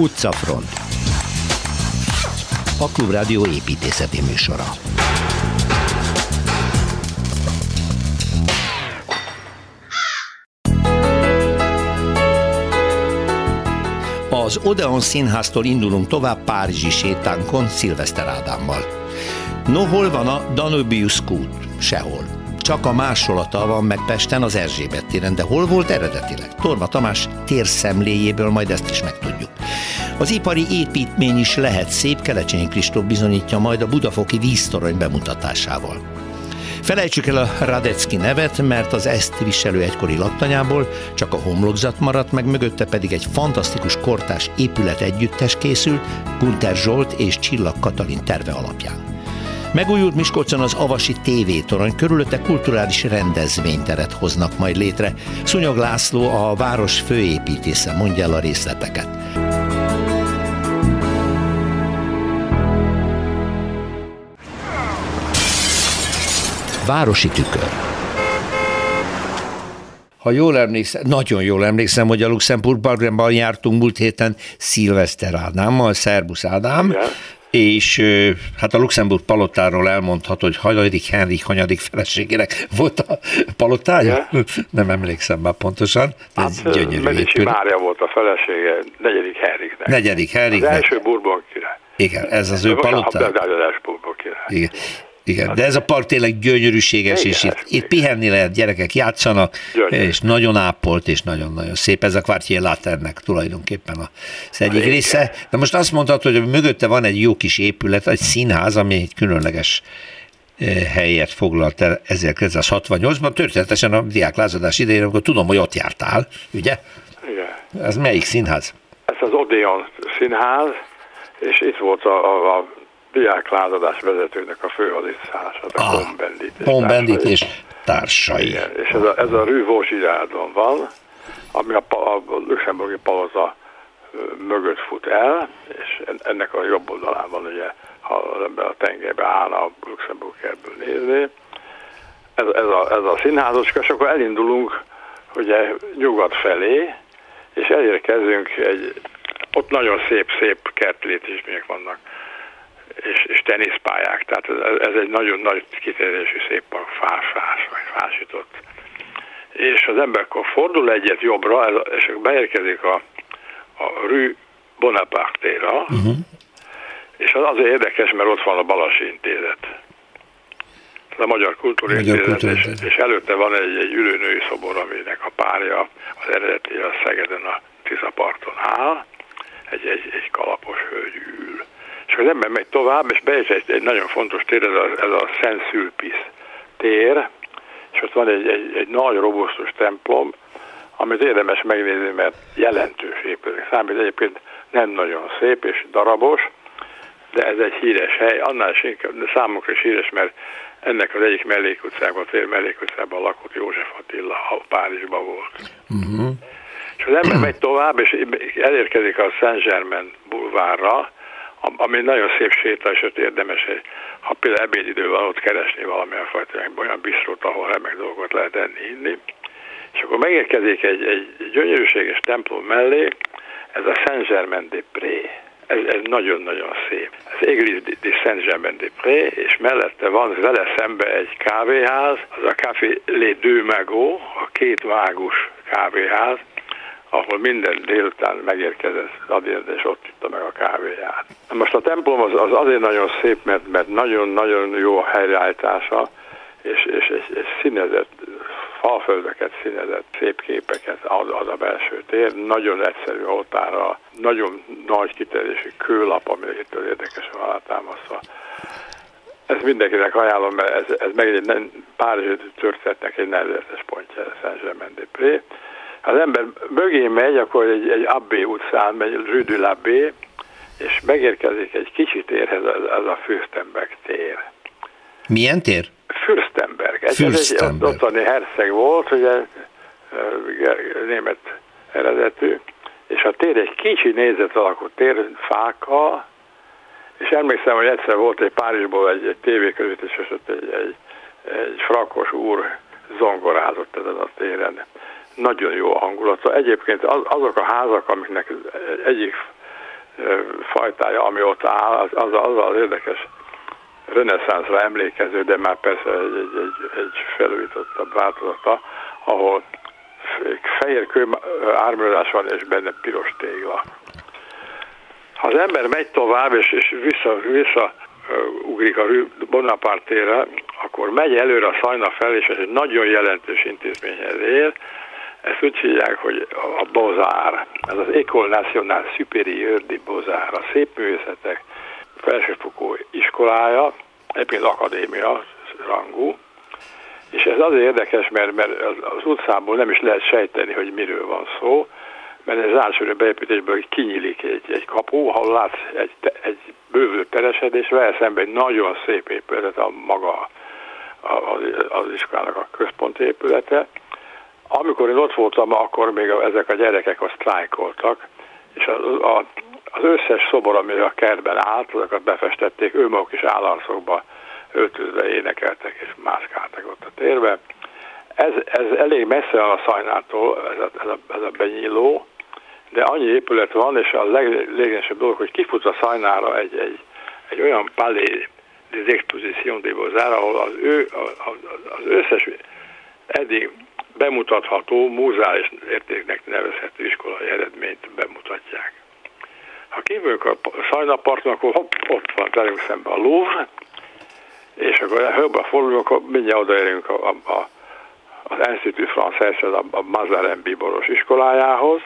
Utcafront. A Klubrádió építészeti műsora. Az Odeon Színháztól indulunk tovább Párizsi sétánkon Szilveszter Ádámmal. No, hol van a Danubius kút? Sehol. Csak a másolata van meg Pesten az Erzsébet téren, de hol volt eredetileg? Torma Tamás térszemléjéből majd ezt is megtudjuk. Az ipari építmény is lehet szép, Kelecsényi Kristóf bizonyítja majd a budafoki víztorony bemutatásával. Felejtsük el a Radecki nevet, mert az ezt viselő egykori laktanyából csak a homlokzat maradt meg, mögötte pedig egy fantasztikus kortás épület együttes készült, Gunter Zsolt és Csillag Katalin terve alapján. Megújult Miskolcon az Avasi TV-torony, körülötte kulturális rendezvényteret hoznak majd létre. Szúnyog László, a város főépítésze mondja el a részleteket. Városi tükör. Ha jól emlékszem, nagyon jól emlékszem, hogy a Luxemburgban jártunk múlt héten Szilveszter Ádámmal, Szerbusz Ádám, Igen. és hát a Luxemburg palotáról elmondhat, hogy hajladik Henrik hanyadik feleségének volt a palotája? Igen. Nem emlékszem már pontosan. De ez hát, gyönyörű Medici Mária volt a felesége, negyedik Henriknek. Negyedik Henriknek. Az első Bourbon király. Igen, ez az ő palotája. Igen. Igen, de ez a park tényleg gyönyörűséges, Igen, és itt, itt pihenni lehet, gyerekek játszanak, Gyönyörű. és nagyon ápolt, és nagyon-nagyon szép. Ez a Quartier Laternek tulajdonképpen az egyik Igen. része. De most azt mondhatod, hogy mögötte van egy jó kis épület, egy színház, ami egy különleges helyet foglalt el 1968-ban, történetesen a diáklázadás idején, amikor tudom, hogy ott jártál, ugye? Igen. Ez melyik színház? Ez az Odeon színház, és itt volt a, a, a diáklázadás vezetőnek a főhadiszállását, a ah, Kombendit és, és társai. Igen, és ez a, ez a Rűvós irádon van, ami a, a luxemburgi palota mögött fut el, és ennek a jobb oldalán van ugye, ha az ember a tengerbe állna a Luxemburg kertből nézni. Ez, ez, a, ez a színházoska, és akkor elindulunk ugye nyugat felé, és elérkezünk egy, ott nagyon szép-szép kertlétésmények vannak és, és teniszpályák, tehát ez, ez egy nagyon nagy kiterjedésű szép park, fásfás, vagy fásított. És az ember akkor fordul egyet jobbra, és beérkezik a, a Rue Bonaparte-ra, uh-huh. és az azért érdekes, mert ott van a Balasi Intézet. A Magyar Kultúrintézet, és, és előtte van egy, egy ülőnői szobor, aminek a párja, az eredeti a Szegeden a Tiszaparton áll, egy, egy, egy kalapos hölgy ül. És az ember megy tovább, és bejöjj egy, egy nagyon fontos tér, ez a, ez a Szent Szülpisz tér, és ott van egy, egy, egy nagy robusztus templom, amit érdemes megnézni, mert jelentős épület. Számít egyébként nem nagyon szép és darabos, de ez egy híres hely, annál is inkább, de számukra is híres, mert ennek az egyik mellékutcában, a tér mellékutcában lakott József Attila, a Párizsban volt. Uh-huh. És az ember megy tovább, és elérkezik a Saint-Germain bulvárra, ami nagyon szép ott érdemes, ha például ebédidő van, ott keresni valamilyen fajta olyan bistrót, ahol remek dolgot lehet enni, inni. És akkor megérkezik egy, egy gyönyörűséges templom mellé, ez a Saint-Germain-des-Prés. Ez, ez nagyon-nagyon szép. Ez Église de Saint-Germain-des-Prés, és mellette van vele szembe egy kávéház, az a Café Les Deux Magots, a két mágus kávéház, ahol minden délután megérkezett Adél, és ott itta meg a kávéját. Most a templom az, az azért nagyon szép, mert, mert nagyon-nagyon jó a helyreállítása, és, és, és, és színezett, falföldeket színezett, szép képeket ad, ad a belső tér, nagyon egyszerű oltára, nagyon nagy kiterjedésű kőlap, ami itt érdekesen alátámasztva. Ezt mindenkinek ajánlom, mert ez, ez meg egy Párizsi történetnek egy nevezetes pontja, Saint-Germain-des-Prés az ember mögé megy, akkor egy, egy Abbé utcán megy, Rue du Labbé, és megérkezik egy kicsi térhez, az, az a Fürstenberg tér. Milyen tér? Fürstenberg. Ez Fürstenberg. egy ottani herceg volt, ugye német eredetű, és a tér egy kicsi nézet alakú tér, fákkal, és emlékszem, hogy egyszer volt egy Párizsból egy, egy tévéközvetés, és ott egy, egy, egy frakos úr zongorázott ezen a téren nagyon jó a hangulata. Egyébként azok a házak, amiknek egyik fajtája, ami ott áll, az az, az, az érdekes reneszánszra emlékező, de már persze egy, egy, egy, egy felújítottabb változata, ahol fehér kő van, és benne piros tégla. Ha az ember megy tovább, és, és vissza, vissza ugrik a Bonaparte-re, akkor megy előre a Szajna fel, és egy nagyon jelentős intézményhez ér. Ezt úgy hívják, hogy a Bozár. Ez az École Nationale Supérieure de Bozár, a szép művészetek felsőfokú iskolája, egyébként akadémia rangú, és ez azért érdekes, mert, mert az utcából nem is lehet sejteni, hogy miről van szó, mert ez átsörő beépítésből kinyílik egy, egy kapu, ahol látsz egy, egy bővülő teresedés, vele szemben egy nagyon szép épület, a maga az, az iskolának a központi épülete. Amikor én ott voltam, akkor még ezek a gyerekek azt sztrájkoltak, és a, a, az összes szobor, ami a kertben állt, azokat befestették, ő maguk is állarcokba öltözve énekeltek és mászkáltak ott a térben. Ez, ez elég messze a szajnától, ez a, ez, a, ez a benyíló, de annyi épület van, és a leglényesebb dolog, hogy kifut a szajnára egy, egy, egy olyan palé des expositions de beaux ahol az, ő, az összes eddig bemutatható, múzeális értéknek nevezhető iskolai eredményt bemutatják. Ha kívülök a Szajnaparton, akkor hopp, ott van velünk szemben a Louvre, és akkor hőbe fordulunk, akkor mindjárt odaérünk a, a, a, az Institut Français, a, a Mazarin Bíboros iskolájához,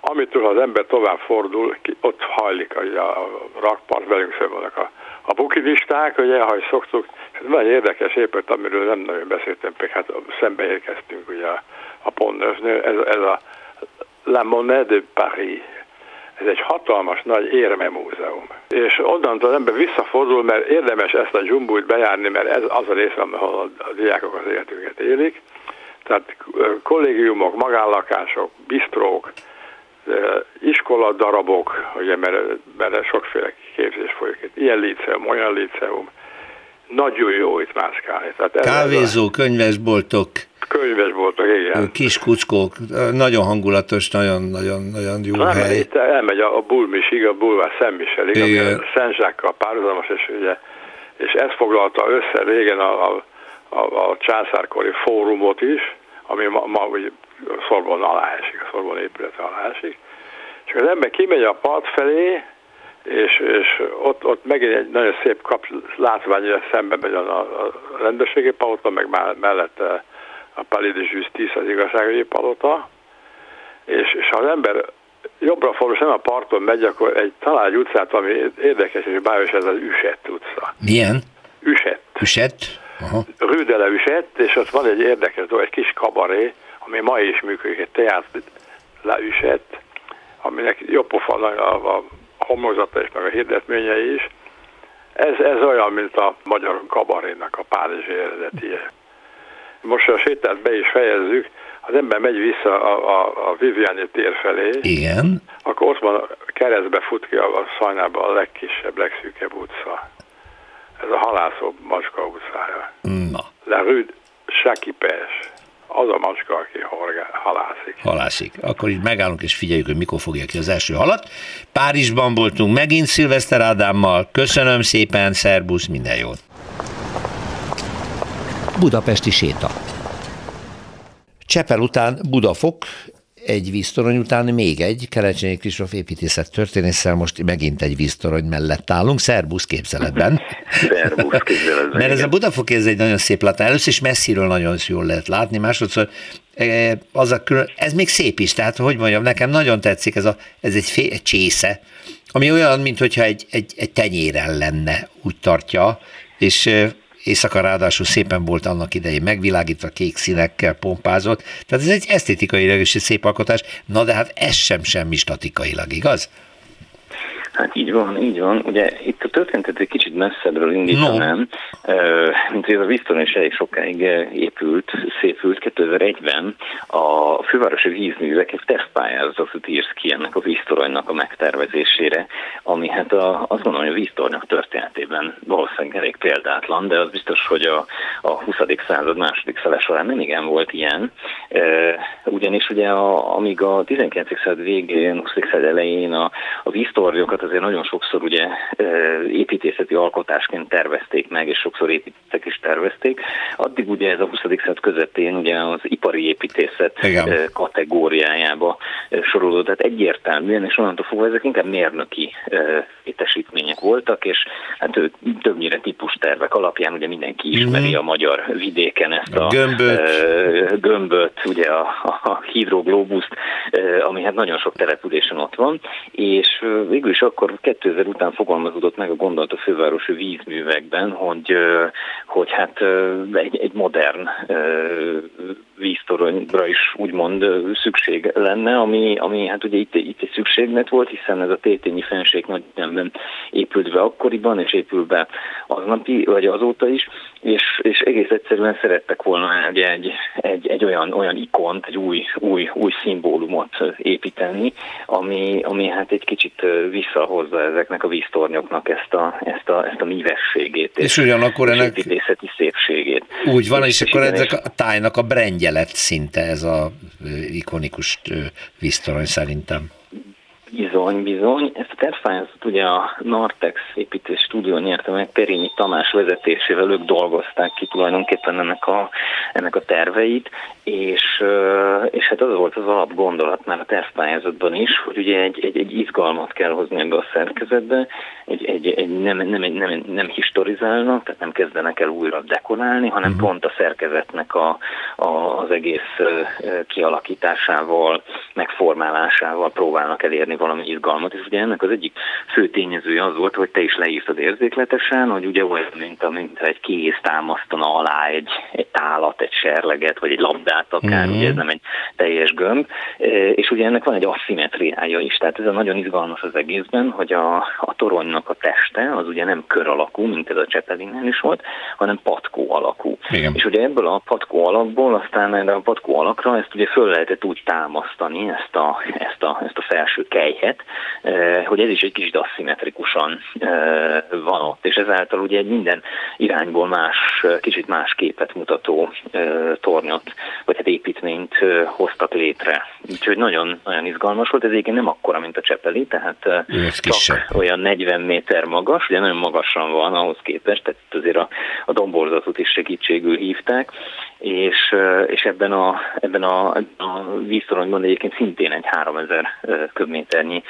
amitől az ember tovább fordul, ott hajlik a, a rakpart, velünk szemben a, a bukidisták, ugye, ahogy szoktuk, ez nagyon érdekes épület, amiről nem nagyon beszéltem, pedig hát szembe érkeztünk ugye a, a Pont-Neufnél, ez, ez a La Monnaie de Paris, ez egy hatalmas nagy érme múzeum. És onnantól az ember visszafordul, mert érdemes ezt a dzsumbújt bejárni, mert ez az a része, ahol a diákok az életüket élik. Tehát kollégiumok, magánlakások, bistrók, iskoladarabok, ugye, mert, mert sokféle képzés folyik. Ilyen liceum, olyan liceum. Nagyon jó itt mászkálni. Tehát Kávézó, a... könyvesboltok. Könyvesboltok, igen. Kis kuckók, nagyon hangulatos, nagyon-nagyon jó Nem, hely. Itt elmegy a, a Bulmisig, a Bulvár Szentmiselig, ami a Szentzsákkal párhuzamos, és ugye és ez foglalta össze régen a, a, a, a császárkori fórumot is, ami ma, ma ugye Szorbon alá esik, a Szorbon épület alá esik, és az ember kimegy a part felé, és, és ott, ott megint egy nagyon szép kap, látvány, hogy szemben megy a, a rendőrségi palota, meg mellette a Palais de Justice, az igazságügyi palota, és, és ha az ember jobbra fordul, nem a parton megy, akkor egy talál egy utcát, ami érdekes és bájos, ez az Üsett utca. Milyen? Üsett. Üsett? Rüdele Üsett, és ott van egy érdekes dolog, egy kis kabaré, ami ma is működik, egy teát La Üsett, aminek jobb pofa a, a homlokzata és meg a hirdetményei is. Ez, ez olyan, mint a magyar kabarénak a párizsi eredetie. Most a sétát be is fejezzük, az ember megy vissza a, a, a Viviani tér felé, Igen. akkor ott van, keresztbe fut ki a, a Szajnába a legkisebb, legszűkebb utca. Ez a halászó macska utcája. Na. La Rue Sakipes az a macska, aki horgá, halászik. Halászik. Akkor így megállunk és figyeljük, hogy mikor fogja ki az első halat. Párizsban voltunk megint Szilveszter Ádámmal. Köszönöm szépen, szerbusz, minden jót! Budapesti séta. Csepel után Budafok, egy víztorony után még egy, Kerecsényi Kristóf építészet történésszel, most megint egy víztorony mellett állunk, szerbusz képzeletben. szerbusz képzeletben. Mert ez a Budafok, ez egy nagyon szép látvány. Először is messziről nagyon jól lehet látni, másodszor e, az a külön, ez még szép is, tehát hogy mondjam, nekem nagyon tetszik, ez, a, ez egy, fél, egy csésze, ami olyan, mintha egy, egy, egy tenyéren lenne, úgy tartja, és e, éjszaka ráadásul szépen volt annak idején megvilágítva, kék színekkel pompázott. Tehát ez egy esztétikailag is egy szép alkotás, na de hát ez sem semmi statikailag, igaz? Hát így van, így van. Ugye itt a történetet egy kicsit messzebbről indítanám, no. mint hogy ez a Winston is elég sokáig épült, szépült. 2001-ben a fővárosi vízművek egy tesztpályázatot írt ki ennek a víztoronynak a megtervezésére, ami hát a, azt gondolom, hogy a víztoronyok történetében valószínűleg elég példátlan, de az biztos, hogy a, a 20. század második fele során nem igen volt ilyen. Ugyanis ugye a, amíg a 19. század végén, 20. század elején a, a víztornyokat azért nagyon sokszor ugye építészeti alkotásként tervezték meg, és sokszor építettek is tervezték. Addig ugye ez a 20. század közepén ugye az ipari építészet Igen. kategóriájába sorolódott, tehát egyértelműen, és onnantól fogva ezek inkább mérnöki létesítmények voltak, és hát többnyire típustervek alapján ugye mindenki ismeri mm-hmm. a magyar vidéken ezt a, a gömböt. gömböt, ugye a, a hidroglóbuszt, ami hát nagyon sok településen ott van, és végül is akkor 2000 után fogalmazódott meg a gondolat a fővárosi vízművekben, hogy, hogy hát egy, egy modern víztoronyra is úgymond szükség lenne, ami, ami hát ugye itt, itt egy szükséglet volt, hiszen ez a tétényi fenség nagy nemben épült be akkoriban, és épül be aznapi, vagy azóta is, és, és egész egyszerűen szerettek volna egy, egy, egy, egy olyan, olyan ikont, egy új, új, új szimbólumot építeni, ami, ami hát egy kicsit visszahozza ezeknek a víztornyoknak ezt a, ezt a, ezt a mívességét. És, és ugyanakkor ennek... építészeti szépségét. Úgy van, és, és akkor ezek a tájnak a brendje lett szinte ez a ikonikus víztorony szerintem. Bizony, bizony. Ezt a tervpályázatot ugye a Nartex építés stúdió nyerte meg Perényi Tamás vezetésével, ők dolgozták ki tulajdonképpen ennek a, ennek a terveit, és, és hát az volt az alap gondolat már a tervpályázatban is, hogy ugye egy, egy, egy izgalmat kell hozni ebbe a szerkezetbe, egy, egy, egy nem, nem, nem, nem historizálnak, tehát nem kezdenek el újra dekorálni, hanem uh-huh. pont a szerkezetnek a, a, az egész kialakításával, megformálásával próbálnak elérni valami izgalmat, és ugye ennek az egyik fő tényezője az volt, hogy te is leírtad érzékletesen, hogy ugye olyan, mint, mint egy kéz támasztana alá egy, egy tálat, egy serleget, vagy egy labdát akár, mm-hmm. ugye ez nem egy teljes gömb, e, és ugye ennek van egy asszimetriája is, tehát ez a nagyon izgalmas az egészben, hogy a, a toronynak a teste az ugye nem kör alakú, mint ez a Csepelinnel is volt, hanem patkó alakú. Igen. És ugye ebből a patkó alakból aztán erre a patkó alakra ezt ugye föl lehetett úgy támasztani, ezt a, ezt a, ezt a felső kej helyhet, hogy ez is egy kicsit aszimmetrikusan van ott, és ezáltal ugye egy minden irányból más, kicsit más képet mutató tornyot, vagy hát építményt hoztak létre. Úgyhogy nagyon, nagyon izgalmas volt, ez egyébként nem akkora, mint a Csepeli, tehát ez csak kisebb. olyan 40 méter magas, ugye nagyon magasan van ahhoz képest, tehát azért a, a domborzatot is segítségül hívták, és, és ebben a, ebben a, a víztoronyban egyébként szintén egy 3000 köbméternyi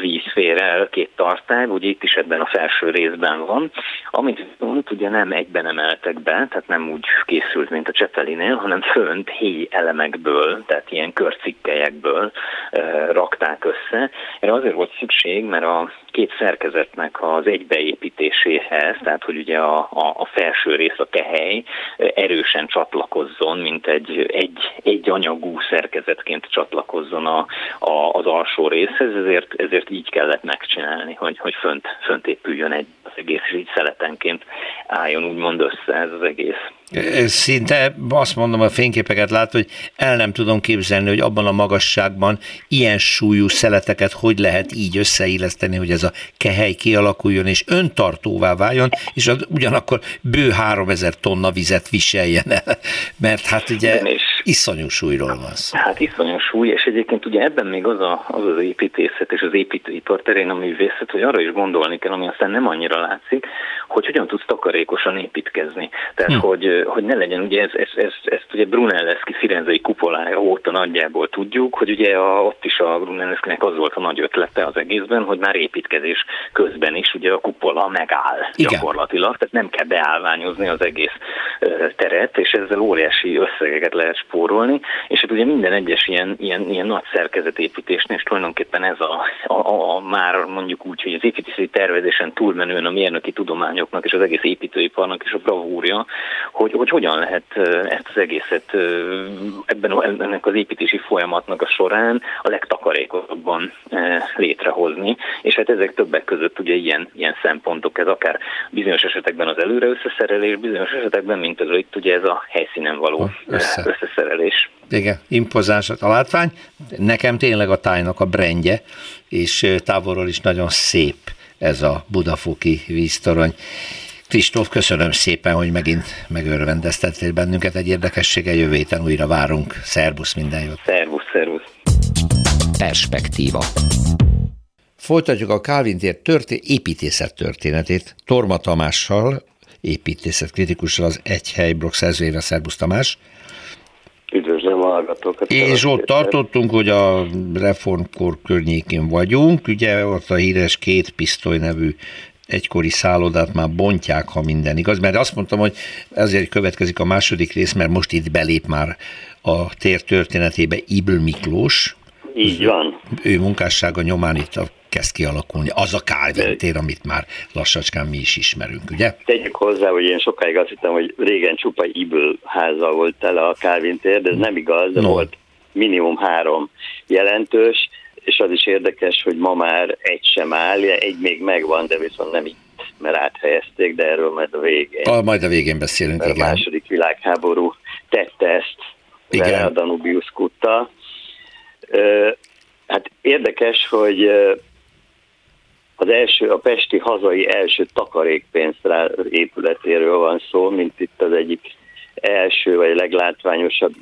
víz el, két tartály, ugye itt is ebben a felső részben van, amit viszont ugye nem egyben emeltek be, tehát nem úgy készült, mint a Csepelinél, hanem fönt héj elemekből, tehát ilyen körcikkelyekből rakták össze. Erre azért volt szükség, mert a két szerkezetnek az egybeépítéséhez, tehát hogy ugye a, a, a felső rész, a tehely erősen csatlakozzon, mint egy, egy, egy anyagú szerkezetként csatlakozzon a, a, az alsó részhez, ezért, ezért így kellett megcsinálni, hogy, hogy fönt, fönt épüljön egy az egész, és így szeletenként álljon úgymond össze ez az egész. Szinte azt mondom, a fényképeket látva, hogy el nem tudom képzelni, hogy abban a magasságban ilyen súlyú szeleteket hogy lehet így összeilleszteni, hogy ez a kehely kialakuljon és öntartóvá váljon, és ugyanakkor bő 3000 tonna vizet viseljen el, mert hát ugye iszonyú súlyról van szó. Hát iszonyú súly, és egyébként ugye ebben még az a, az, az építészet és az építőipar terén a művészet, hogy arra is gondolni kell, ami aztán nem annyira látszik, hogy hogyan tudsz takarékosan építkezni. Tehát, hm. hogy hogy ne legyen, ugye ez, ez, ez, ezt ugye Brunelleschi Firenzei kupolája óta nagyjából tudjuk, hogy ugye a, ott is a Brunelleschinek az volt a nagy ötlete az egészben, hogy már építkezés közben is ugye a kupola megáll Igen. gyakorlatilag, tehát nem kell beállványozni az egész teret, és ezzel óriási összegeket lehet spórolni, és hát ugye minden egyes ilyen, ilyen, ilyen nagy szerkezetépítésnél, és tulajdonképpen ez a, a, a, a már mondjuk úgy, hogy az építészeti tervezésen túlmenően a mérnöki tudományoknak és az egész építőiparnak is a bravúrja, hogy, hogy hogyan lehet ezt az egészet ebben ennek az építési folyamatnak a során a legtakarékosabban létrehozni, és hát ezek többek között ugye ilyen, ilyen szempontok, ez akár bizonyos esetekben az előre összeszerelés, bizonyos esetekben, mint az itt ugye ez a helyszínen való Össze. Összeszerelés. Igen, impozáns a látvány. Nekem tényleg a tájnak a brendje, és távolról is nagyon szép ez a budafoki víztorony. Kristóf, köszönöm szépen, hogy megint megörvendeztettél bennünket egy érdekességgel. Jövő héten újra várunk. Szerbusz, minden jót. Szervusz, szervusz. Perspektíva. Folytatjuk a Calvin tér történ- építészet történetét Torma Tamással, építészetkritikussal, az Egy Hely blog szerzőjével, Szerbusz Tamás. Üdvözlöm a hallgatókat. És ott tartottunk, hogy a reformkor környékén vagyunk, ugye ott a híres két pisztoly nevű egykori szállodát már bontják, ha minden igaz, mert azt mondtam, hogy ezért következik a második rész, mert most itt belép már a tér történetébe Ibl Miklós. Így van. Ő munkássága nyomán itt a kezd kialakulni. Az a Calvin tér, amit már lassacskán mi is ismerünk, ugye? Tegyük hozzá, hogy én sokáig azt hittem, hogy régen csupa Ibl háza volt tele a Calvin tér, de ez nem igaz, de no. volt minimum három jelentős, és az is érdekes, hogy ma már egy sem áll, egy még megvan, de viszont nem itt, mert áthelyezték, de erről majd a végén. A, majd a végén beszélünk, mert igen. A második világháború tette ezt igen. vele a Danubius kutta. Hát érdekes, hogy az első, a Pesti hazai első takarékpénztár épületéről van szó, mint itt az egyik első vagy leglátványosabb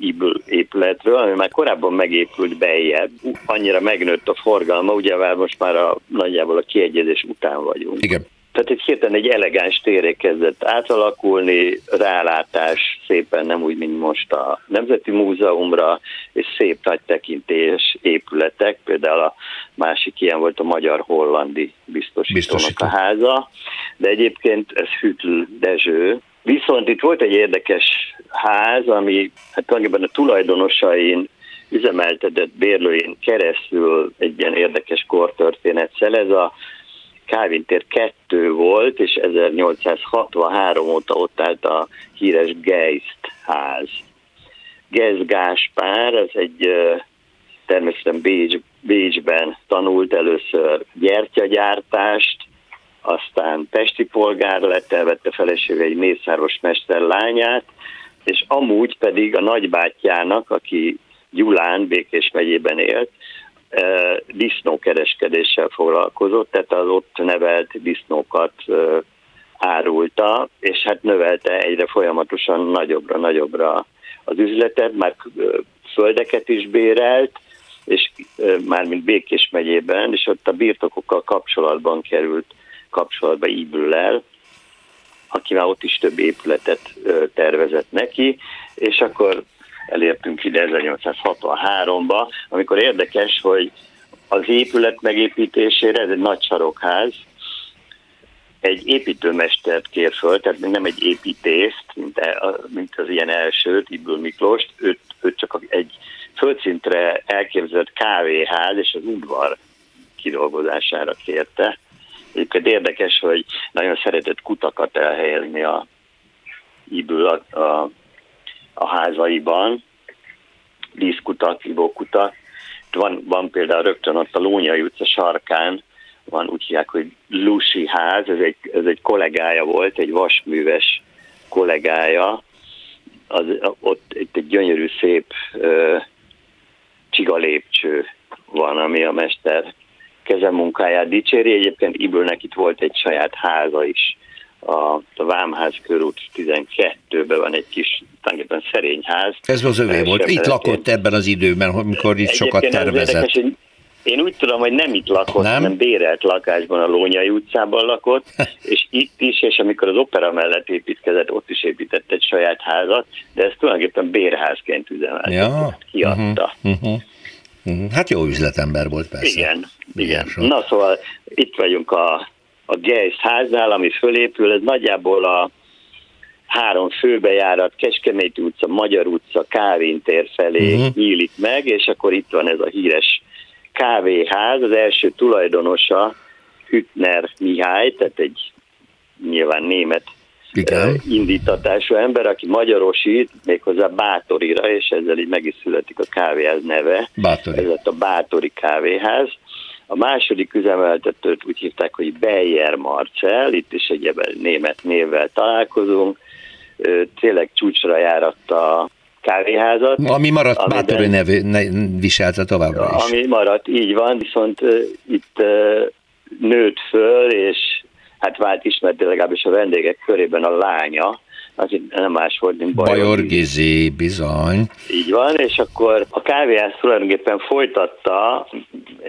épületről, ami már korábban megépült bejebb, annyira megnőtt a forgalma, ugye most már a, nagyjából a kiegyezés után vagyunk. Igen. Tehát itt hirtelen egy elegáns téré kezdett átalakulni, rálátás szépen nem úgy, mint most a Nemzeti Múzeumra, és szép nagy tekintés épületek, például a másik ilyen volt a Magyar-Hollandi biztosítónak a háza, de egyébként ez Hütl Dezső, Viszont itt volt egy érdekes ház, ami hát tulajdonképpen a tulajdonosain üzemeltetett bérlőjén keresztül egy ilyen érdekes kortörténetszel. Ez a Calvin tér 2 volt, és 1863 óta ott állt a híres Geist ház. Gez Gáspár, ez egy természetesen Bécs, Bécsben tanult először gyertyagyártást, aztán pesti polgár lett, elvette felesége egy mészáros mester lányát, és amúgy pedig a nagybátyjának, aki Gyulán, Békés megyében élt, disznókereskedéssel foglalkozott, tehát az ott nevelt disznókat árulta, és hát növelte egyre folyamatosan nagyobbra, nagyobbra az üzletet, már földeket is bérelt, és már mint Békés megyében, és ott a birtokokkal kapcsolatban került kapcsolatba Íbüllel, aki már ott is több épületet tervezett neki, és akkor elértünk ide 1863-ba, amikor érdekes, hogy az épület megépítésére, ez egy nagy sarokház, egy építőmestert kér föl, tehát nem egy építészt, mint, e, mint az ilyen elsőt, Ibül Miklóst, őt, őt csak egy földszintre elképzelt kávéház és az udvar kidolgozására kérte. Egyébként érdekes, hogy nagyon szeretett kutakat elhelyezni a Ibül a, a, a házaiban, díszkutak, ivókutak. Van, van például rögtön ott a Lónyai utca sarkán, van úgy hívják, hogy Lusi ház, ez egy, ez egy kollégája volt, egy vasműves kollégája, az, ott itt egy gyönyörű, szép uh, csigalépcső van, ami a mester kezemunkáját dicséri. Egyébként Ibülnek itt volt egy saját háza is, a, Vámház körút 12-ben van egy kis, tulajdonképpen szerény ház. Ez az övé volt. Itt lakott ebben az időben, amikor itt sokat tervezett. Érdekes, én úgy tudom, hogy nem itt lakott, nem? hanem bérelt lakásban a Lónyai utcában lakott, és itt is, és amikor az opera mellett építkezett, ott is épített egy saját házat, de ezt tulajdonképpen bérházként üzemeltetett, ja. kiadta. Uh-huh. Uh-huh. Uh-huh. Hát jó üzletember volt persze. Igen, igen. igen. Na szóval itt vagyunk a, a Geist háznál, ami fölépül, ez nagyjából a három főbejárat, Kecskeméti utca, Magyar utca, Kávin tér felé uh-huh. nyílik meg, és akkor itt van ez a híres kávéház, az első tulajdonosa Hütner Mihály, tehát egy nyilván német igen. indítatású ember, aki magyarosít, méghozzá Bátorira, és ezzel így meg is születik a kávéház neve. Bátori. Ez lett a Bátori kávéház. A második üzemeltetőt úgy hívták, hogy Beyer Marcel, itt is egy német névvel találkozunk. Tényleg csúcsra járatta a kávéházat. Ami maradt Bátori nevű, ne, viselte továbbra is. Ami maradt, így van, viszont uh, itt uh, nőtt föl, és hát vált ismert legalábbis a vendégek körében a lánya, az nem más volt, mint Bajor, Bajor Gizi, bizony. Így van, és akkor a kávéház tulajdonképpen folytatta,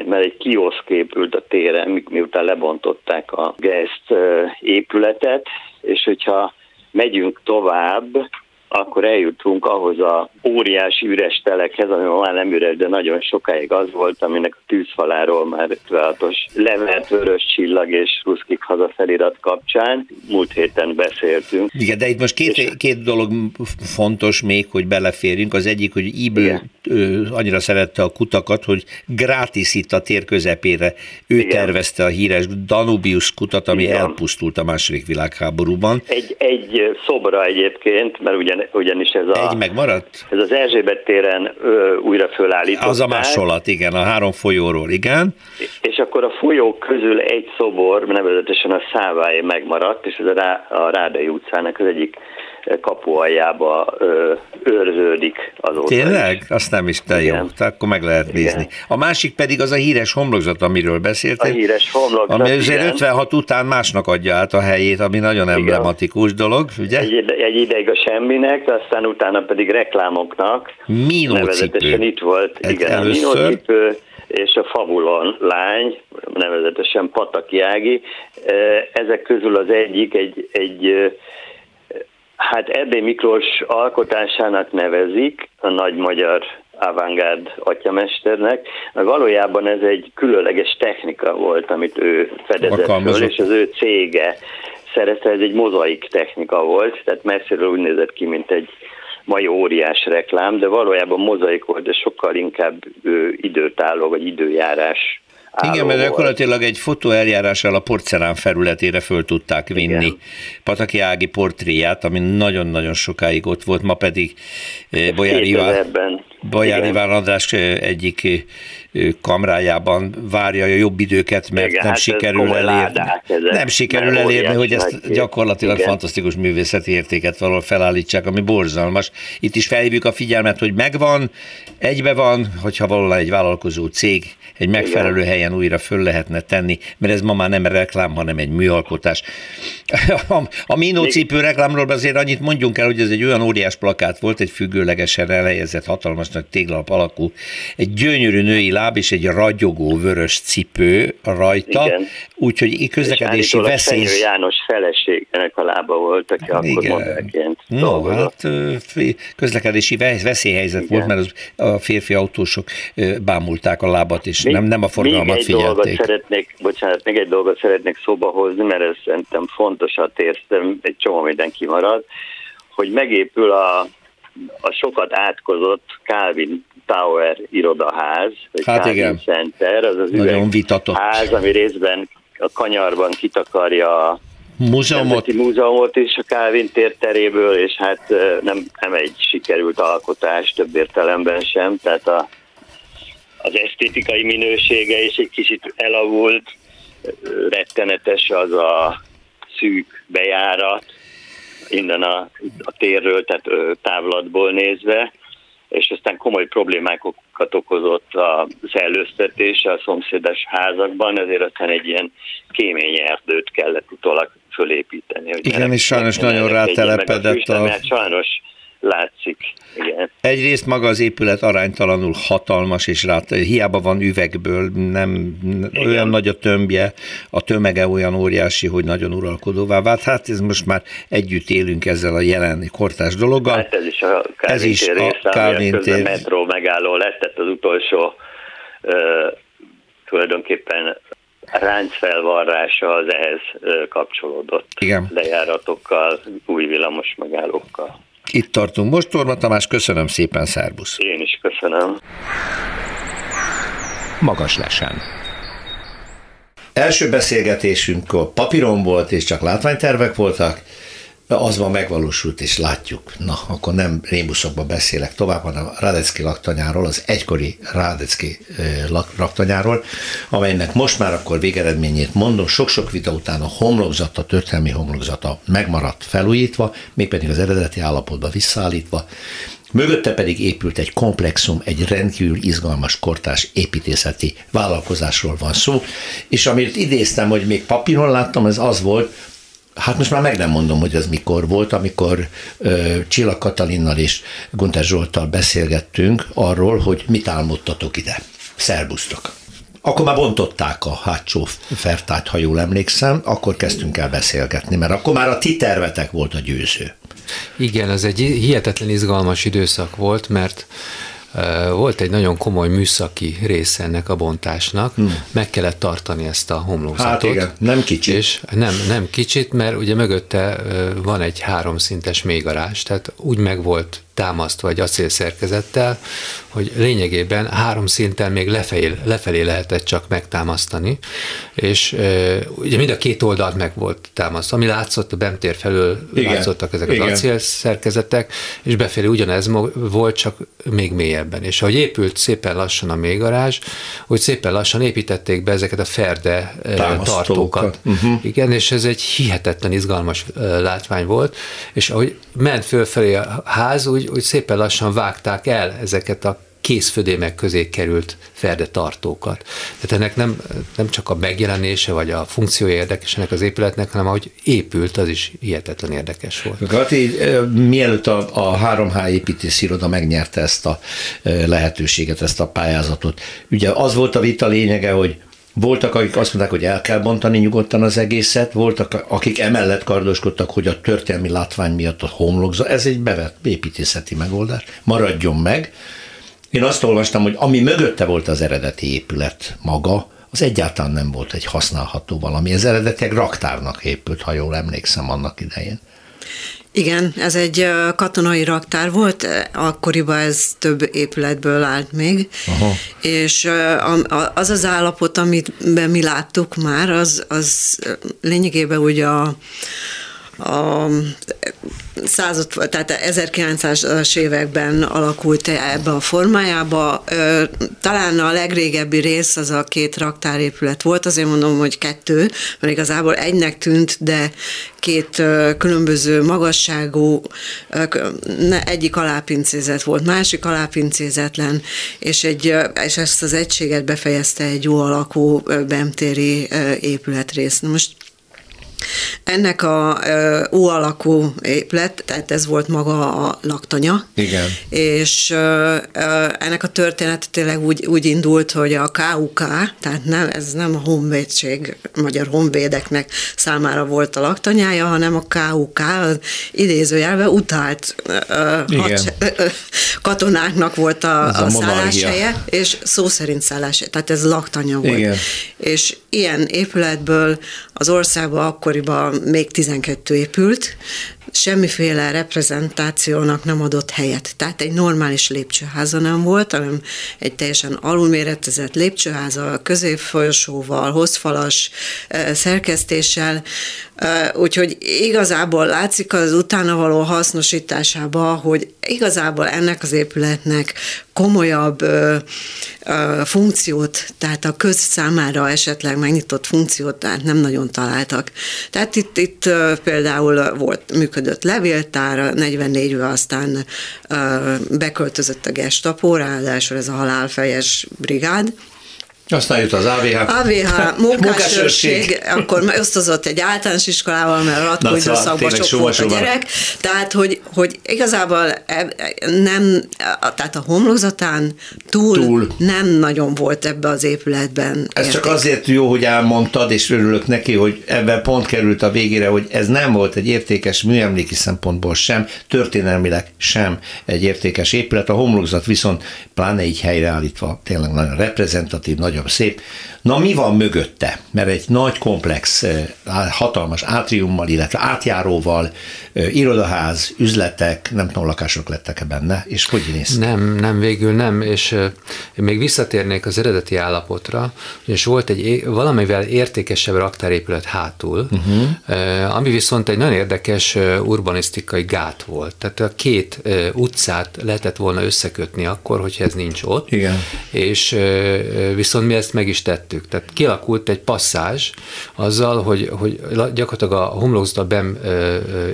mert egy kioszk épült a téren, miután lebontották a Geist épületet, és hogyha megyünk tovább, akkor eljutunk ahhoz a óriási üres telekhez, ami már nem üres, de nagyon sokáig az volt, aminek a tűzfaláról már 56-os levert vörös csillag és ruszkik hazafelirat kapcsán. Múlt héten beszéltünk. Igen, de itt most két, két dolog fontos még, hogy beleférjünk. Az egyik, hogy Ibl annyira szerette a kutakat, hogy gratis itt a tér közepére. Ő Igen. tervezte a híres Danubius kutat, ami Igen. elpusztult a második világháborúban. Egy, egy szobra egyébként, mert ugyan ugyanis ez a... Egy megmaradt? Ez az Erzsébet téren ö, újra fölállították. Az a másolat, igen, a három folyóról, igen. És akkor a folyók közül egy szobor, nevezetesen a Szávály megmaradt, és ez a, Rá, a Rádai utcának az egyik kapualjába ö, őrződik azóta Tényleg? Is. Azt nem is te Igen. jó. Tehát akkor meg lehet Igen. nézni. A másik pedig az a híres homlokzat, amiről beszéltél. A híres homlokzat, Ami azért 56 után másnak adja át a helyét, ami nagyon Igen. emblematikus dolog, ugye? Egy, egy ideig a semminek, aztán utána pedig reklámoknak. Minócipő. Nevezetesen itt volt, egy igen, először. a minócipő, és a Fabulon lány, nevezetesen Pataki Ági. Ezek közül az egyik egy, egy Hát Erdély Miklós alkotásának nevezik, a nagy magyar avantgárd atyamesternek, mert valójában ez egy különleges technika volt, amit ő fedezett föl, és az ő cége szerezte, ez egy mozaik technika volt, tehát messziről úgy nézett ki, mint egy mai óriás reklám, de valójában mozaik volt, de sokkal inkább időtálló vagy időjárás igen, mert gyakorlatilag egy fotóeljárással a porcelán felületére föl tudták vinni Igen. Pataki Ági portréját, ami nagyon-nagyon sokáig ott volt, ma pedig eh, Bolyár Iván, Bolyár Iván András egyik kamrájában várja a jobb időket, mert Igen, nem hát sikerül elérni. Nem sikerül elérni, hogy ezt gyakorlatilag Igen. fantasztikus művészeti értéket valahol felállítsák, ami borzalmas. Itt is felhívjuk a figyelmet, hogy megvan, egybe van, hogyha valahol egy vállalkozó cég egy megfelelő Igen. helyen újra föl lehetne tenni, mert ez ma már nem reklám, hanem egy műalkotás. A, a Minó cipő reklámról azért annyit mondjunk el, hogy ez egy olyan óriás plakát volt, egy függőlegesen elhelyezett, hatalmas nagy téglalap alakú, egy gyönyörű női láb és egy ragyogó vörös cipő rajta, úgyhogy közlekedési veszély... János feleségének a lába volt, aki akkor modellként No, hát közlekedési veszélyhelyzet Igen. volt, mert az, a férfi autósok bámulták a lábat, és még, nem, nem a forgalmat még egy figyelték. Dolgot szeretnék, bocsánat, még egy dolgot szeretnék szóba hozni, mert ez szerintem fontos a térztem, egy csomó minden kimarad, hogy megépül a, a sokat átkozott Calvin Tower irodaház, vagy hát Calvin igen. Center, az az Nagyon vitatott. ház, ami részben a kanyarban kitakarja a múzeumot. múzeumot is a Calvin tér teréből, és hát nem, nem egy sikerült alkotás több értelemben sem, tehát a, az esztétikai minősége is egy kicsit elavult, rettenetes az a szűk bejárat, innen a, a térről, tehát távlatból nézve, és aztán komoly problémákat okozott a szellőztetése a szomszédos házakban, ezért aztán egy ilyen kémény erdőt kellett utólag fölépíteni. Igen, és sajnos nagyon rátelepedett a... a... Sajnos látszik. Igen. Egyrészt maga az épület aránytalanul hatalmas, és rá, hiába van üvegből, nem Igen. olyan nagy a tömbje, a tömege olyan óriási, hogy nagyon uralkodóvá vált. Hát ez most már együtt élünk ezzel a jelen kortás dologgal. Hát ez is a Kálvin ez is része, a Kálvin tér. metró megálló lett, tehát az utolsó uh, tulajdonképpen ráncfelvarrása az ehhez kapcsolódott Igen. lejáratokkal, új villamos megállókkal. Itt tartunk most, Torma Tamás, köszönöm szépen, szervusz! Én is köszönöm. Magas lesen. Első beszélgetésünk a papíron volt, és csak látványtervek voltak, az van megvalósult, és látjuk. Na, akkor nem rébuszokban beszélek tovább, hanem a Radecki laktanyáról, az egykori Radecki laktanyáról, amelynek most már akkor végeredményét mondom, sok-sok vita után a homlokzata, történelmi homlokzata megmaradt felújítva, mégpedig az eredeti állapotba visszaállítva, Mögötte pedig épült egy komplexum, egy rendkívül izgalmas kortás építészeti vállalkozásról van szó, és amit idéztem, hogy még papíron láttam, ez az volt, Hát most már meg nem mondom, hogy ez mikor volt, amikor ö, Csilla Katalinnal és Gunter Zsoltal beszélgettünk arról, hogy mit álmodtatok ide. Szerbusztok. Akkor már bontották a hátsó fertát, ha jól emlékszem, akkor kezdtünk el beszélgetni, mert akkor már a ti tervetek volt a győző. Igen, az egy hihetetlen izgalmas időszak volt, mert volt egy nagyon komoly műszaki része ennek a bontásnak, hmm. meg kellett tartani ezt a homlokzatot. Hát igen, nem kicsit. És nem, nem kicsit, mert ugye mögötte van egy háromszintes mélygarázs, tehát úgy meg volt támasztva egy acélszerkezettel, hogy lényegében három szinten még lefelé, lefelé lehetett csak megtámasztani, és e, ugye mind a két oldalt meg volt támasztva, ami látszott a bemtér felől, Igen. látszottak ezek Igen. az acélszerkezetek, és befelé ugyanez volt, csak még mélyebben. És ahogy épült szépen lassan a mélygarázs, hogy szépen lassan építették be ezeket a ferde tartókat. Uh-huh. Igen, és ez egy hihetetlen izgalmas látvány volt, és ahogy ment fölfelé a ház, úgy, úgy szépen lassan vágták el ezeket a készfödémek közé került ferde tartókat. Tehát ennek nem, nem csak a megjelenése vagy a funkciója érdekes ennek az épületnek, hanem ahogy épült, az is hihetetlen érdekes volt. Gati, mielőtt a, a 3H építési iroda megnyerte ezt a lehetőséget, ezt a pályázatot, ugye az volt a vita lényege, hogy voltak, akik azt mondták, hogy el kell bontani nyugodtan az egészet, voltak, akik emellett kardoskodtak, hogy a történelmi látvány miatt a homlokza, ez egy bevett építészeti megoldás, maradjon meg. Én azt olvastam, hogy ami mögötte volt az eredeti épület maga, az egyáltalán nem volt egy használható valami. Ez eredetileg raktárnak épült, ha jól emlékszem annak idején. Igen, ez egy katonai raktár volt, akkoriban ez több épületből állt még, Aha. és az az állapot, amit mi láttuk már, az, az lényegében ugye a, a század, tehát 1900-as években alakult ebbe a formájába. Talán a legrégebbi rész az a két raktárépület volt, azért mondom, hogy kettő, mert igazából egynek tűnt, de két különböző magasságú, egyik alápincézet volt, másik alápincézetlen, és, egy, és ezt az egységet befejezte egy jó alakú bemtéri épületrész. Most ennek a ó alakú épület, tehát ez volt maga a laktanya. Igen. És ennek a történet tényleg úgy, úgy indult, hogy a KUK, tehát nem, ez nem a honvédség, magyar honvédeknek számára volt a laktanyája, hanem a KUK az idézőjelben utált hadse, katonáknak volt a, a, a szálláshelye, és szó szerint szállás, tehát ez laktanya volt. Igen. És ilyen épületből az országban akkoriban még 12 épült, semmiféle reprezentációnak nem adott helyet. Tehát egy normális lépcsőháza nem volt, hanem egy teljesen alulméretezett lépcsőháza, középfolyosóval, hozfalas szerkesztéssel, úgyhogy igazából látszik az utána való hasznosításába, hogy igazából ennek az épületnek komolyabb ö, funkciót, tehát a köz számára esetleg megnyitott funkciót, tehát nem nagyon találtak. Tehát itt, itt például volt, működött levéltár, 44-ben aztán beköltözött a gestapó, ráadásul ez a halálfejes brigád, aztán jött az AVH. AVH munkásőrség, akkor osztozott egy általános iskolával, mert ratkó időszakban sok volt a gyerek. Tehát, hogy, hogy igazából e, nem, tehát a homlokzatán túl, túl, nem nagyon volt ebbe az épületben. Ez érték. csak azért jó, hogy elmondtad, és örülök neki, hogy ebben pont került a végére, hogy ez nem volt egy értékes műemléki szempontból sem, történelmileg sem egy értékes épület. A homlokzat viszont pláne így helyreállítva tényleg nagyon reprezentatív, nagyon nagyon szép. Na mi van mögötte? Mert egy nagy komplex, hatalmas átriummal, illetve átjáróval, irodaház, üzletek, nem tudom, lakások lettek-e benne, és hogy néz Nem, nem, végül nem, és még visszatérnék az eredeti állapotra, és volt egy valamivel értékesebb raktárépület hátul, uh-huh. ami viszont egy nagyon érdekes urbanisztikai gát volt. Tehát a két utcát lehetett volna összekötni akkor, hogyha ez nincs ott. Igen. És viszont mi ezt meg is tettük. Tehát kialakult egy passzázs azzal, hogy, hogy gyakorlatilag a homlokzat Bem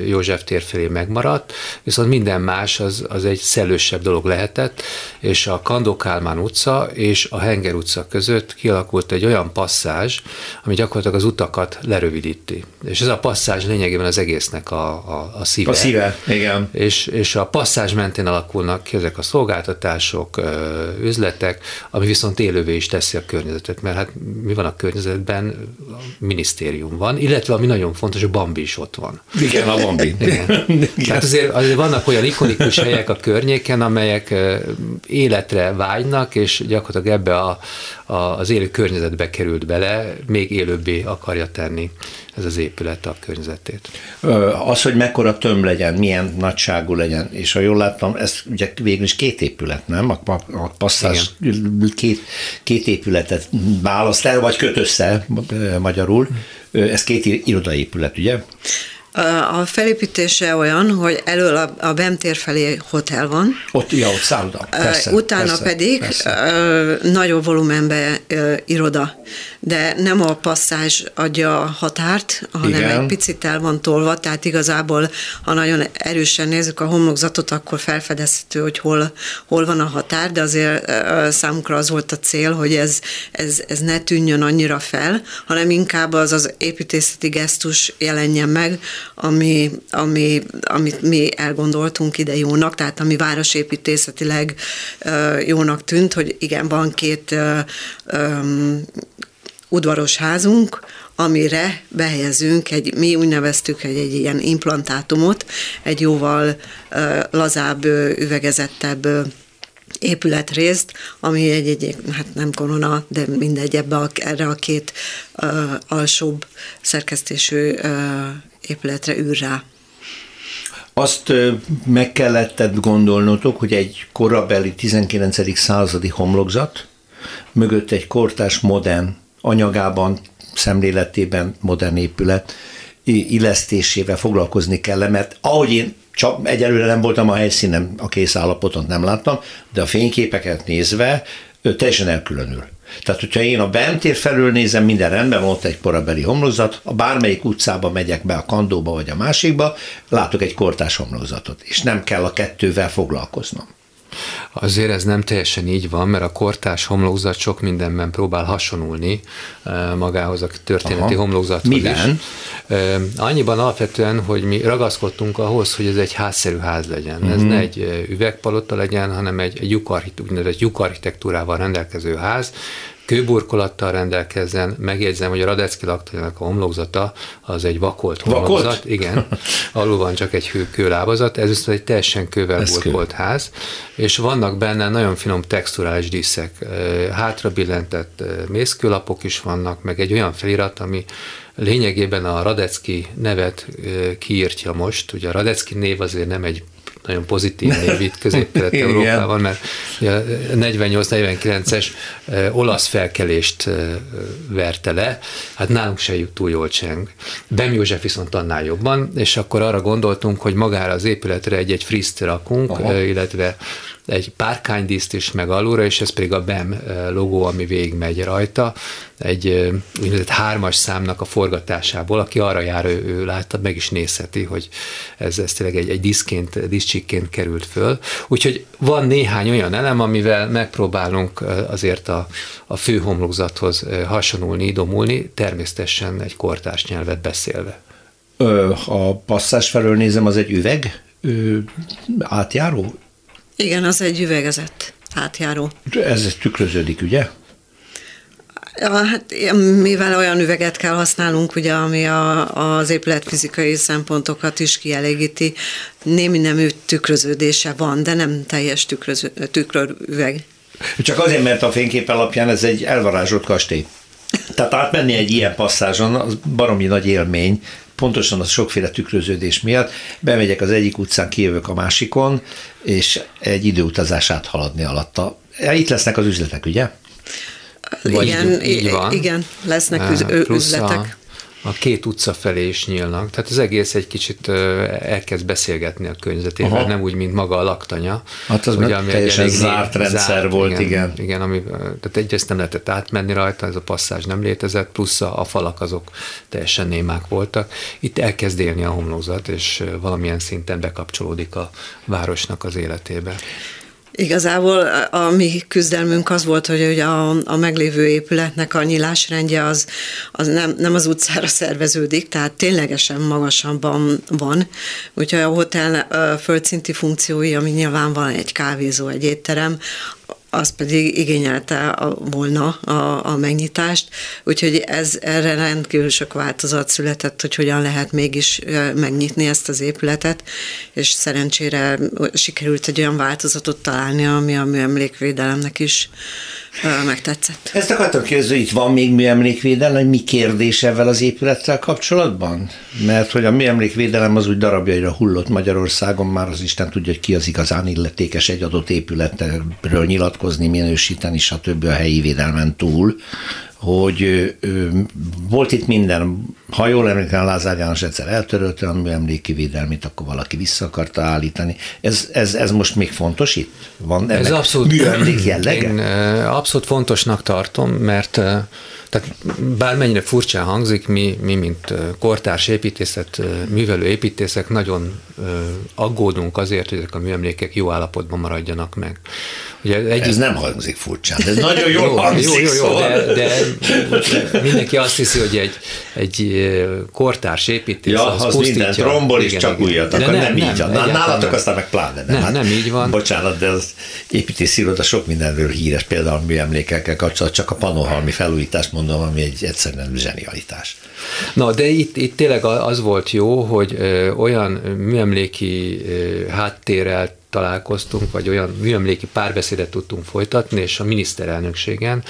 József tér felé megmaradt, viszont minden más az, az egy szellősebb dolog lehetett, és a Kandó Kálmán utca és a Henger utca között kialakult egy olyan passzázs, ami gyakorlatilag az utakat lerövidíti. És ez a passzázs lényegében az egésznek a, a, a szíve. A szíve, igen. És, és a passzázs mentén alakulnak ki ezek a szolgáltatások, üzletek, ami viszont élővé is teszi a környezetet, mert hát mi van a környezetben? A minisztérium van, illetve ami nagyon fontos, a Bambi is ott van. Igen, a Bambi. Igen. Igen. Tehát azért, azért vannak olyan ikonikus helyek a környéken, amelyek életre vágynak, és gyakorlatilag ebbe a, a, az élő környezetbe került bele, még élőbbé akarja tenni ez az épület a környezetét. Az, hogy mekkora tömb legyen, milyen nagyságú legyen, és ha jól láttam, ez ugye végül is két épület, nem? A, a passzás két, két épületet választ el, vagy köt össze magyarul. Ez két irodaépület, ugye? A felépítése olyan, hogy elől a, a Bemtér felé hotel van. Ott, ja, ott szálloda. Persze, Utána persze, pedig persze. nagyobb volumenbe iroda de nem a passzázs adja a határt, hanem Igen. egy picit el van tolva, tehát igazából, ha nagyon erősen nézzük a homlokzatot, akkor felfedezhető, hogy hol, hol van a határ, de azért számukra az volt a cél, hogy ez, ez, ez ne tűnjön annyira fel, hanem inkább az az építészeti gesztus jelenjen meg, ami, ami, amit mi elgondoltunk ide jónak, tehát ami városépítészetileg jónak tűnt, hogy igen, van két udvaros házunk, amire behelyezünk egy, mi úgy neveztük egy, egy ilyen implantátumot, egy jóval uh, lazább, üvegezettebb uh, épületrészt, ami egy, egy, hát nem korona, de mindegy, ebbe a, erre a két uh, alsóbb szerkesztésű uh, épületre űr rá. Azt meg kellett gondolnotok, hogy egy korabeli 19. századi homlokzat, mögött egy kortás modern anyagában, szemléletében modern épület illesztésével foglalkozni kell, mert ahogy én csak egyelőre nem voltam a helyszínen, a kész állapotot nem láttam, de a fényképeket nézve teljesen elkülönül. Tehát, hogyha én a bentér felől nézem, minden rendben, van ott egy korabeli homlokzat, a bármelyik utcába megyek be a kandóba vagy a másikba, látok egy kortás homlokzatot, és nem kell a kettővel foglalkoznom. Azért ez nem teljesen így van, mert a kortás homlokzat sok mindenben próbál hasonulni eh, magához a történeti Aha. homlokzathoz Miben? is. Eh, annyiban alapvetően, hogy mi ragaszkodtunk ahhoz, hogy ez egy házszerű ház legyen. Uh-huh. Ez mhm. ne egy eh, üvegpalota legyen, hanem egy, egy lyukarchitektúrával rendelkező ház, kőburkolattal rendelkezzen. Megjegyzem, hogy a Radecki laktanyának a homlokzata az egy vakolt homlokzat. Vakolt? Igen, alul van csak egy hő, kőlábazat, ez viszont egy teljesen kővel ez burkolt kő. ház, és vannak benne nagyon finom texturális díszek. Hátra billentett mészkőlapok is vannak, meg egy olyan felirat, ami lényegében a Radecki nevet kiírtja most. Ugye a Radecki név azért nem egy nagyon pozitív név itt közép-kelet-európában, mert a 48-49-es olasz felkelést verte le, hát nálunk se túl jól cseng. Bem József viszont annál jobban, és akkor arra gondoltunk, hogy magára az épületre egy-egy friszt rakunk, Aha. illetve egy párkánydíszt is meg alulra, és ez pedig a BEM logó, ami végigmegy rajta, egy úgynevezett hármas számnak a forgatásából, aki arra jár, ő, ő látta, meg is nézheti, hogy ez, ez tényleg egy, egy diszként, diszcsikként került föl. Úgyhogy van néhány olyan elem, amivel megpróbálunk azért a, a fő homlokzathoz hasonulni, idomulni, természetesen egy kortárs nyelvet beszélve. A passzás felől nézem, az egy üveg átjáró? Igen, az egy üvegezett átjáró. Ez tükröződik, ugye? Ja, hát mivel olyan üveget kell használnunk, ugye, ami a, az épületfizikai szempontokat is kielégíti, némi nemű tükröződése van, de nem teljes tükröző, tükrörüveg. Csak azért, mert a fénykép alapján ez egy elvarázsolt kastély. Tehát átmenni egy ilyen passzázson, az baromi nagy élmény, pontosan az sokféle tükröződés miatt. Bemegyek az egyik utcán, kijövök a másikon, és egy időutazás áthaladni alatta. Itt lesznek az üzletek, ugye? Vagy igen, így van. igen, lesznek üzletek. A két utca felé is nyílnak. Tehát az egész egy kicsit elkezd beszélgetni a környezetével, Aha. nem úgy, mint maga a laktanya. Hát az ugye, ami teljesen egy zárt rendszer zárt, volt, igen. Igen, igen ami, tehát egyrészt nem lehetett átmenni rajta, ez a passzázs nem létezett, plusz a, a falak azok teljesen némák voltak. Itt elkezd élni a homlózat, és valamilyen szinten bekapcsolódik a városnak az életébe. Igazából a mi küzdelmünk az volt, hogy ugye a, a meglévő épületnek a nyilásrendje az, az nem, nem az utcára szerveződik, tehát ténylegesen magasabban van. Úgyhogy a hotel földszinti funkciói, ami nyilván van egy kávézó, egy étterem, az pedig igényelte volna a, a megnyitást, úgyhogy ez erre rendkívül sok változat született, hogy hogyan lehet mégis megnyitni ezt az épületet, és szerencsére sikerült egy olyan változatot találni, ami a műemlékvédelemnek is megtetszett. Ezt akartam kérdezni, itt van még műemlékvédelem, mi kérdés ezzel az épülettel kapcsolatban? Mert hogy a műemlékvédelem az úgy darabjaira hullott Magyarországon, már az Isten tudja, hogy ki az igazán illetékes egy adott épületről nyilatkozni, minősíteni, stb. a helyi védelmen túl hogy ö, volt itt minden, ha jól emlékszem, Lázár János egyszer eltörölte a műemléki védelmét, akkor valaki vissza akarta állítani. Ez, ez, ez most még fontos itt? Van ez abszolút, műemlék jellege? Én abszolút fontosnak tartom, mert tehát bármennyire furcsán hangzik, mi, mi mint kortárs építészet, művelő építészek nagyon aggódunk azért, hogy ezek a műemlékek jó állapotban maradjanak meg. Ugye egy... Ez nem hangzik furcsán, ez nagyon jól jó, hangzik. Jó, jó, jó, szóval. de, de mindenki azt hiszi, hogy egy, egy kortárs építész ja, az, az pusztítja. mindent rombol és csak újat akar. Nem, nem, nem így van. Nálatok nem. aztán meg pláne nem. Nem, hát, nem így van. Bocsánat, de az építész iroda sok mindenről híres, például műemlékekkel kapcsolatban, csak a panohalmi felújítást mondom, ami egy egyszerűen zsenialitás. Na, de itt, itt tényleg az volt jó, hogy olyan műemléki háttérrel találkoztunk, vagy olyan műemléki párbeszédet tudtunk folytatni, és a miniszterelnökségen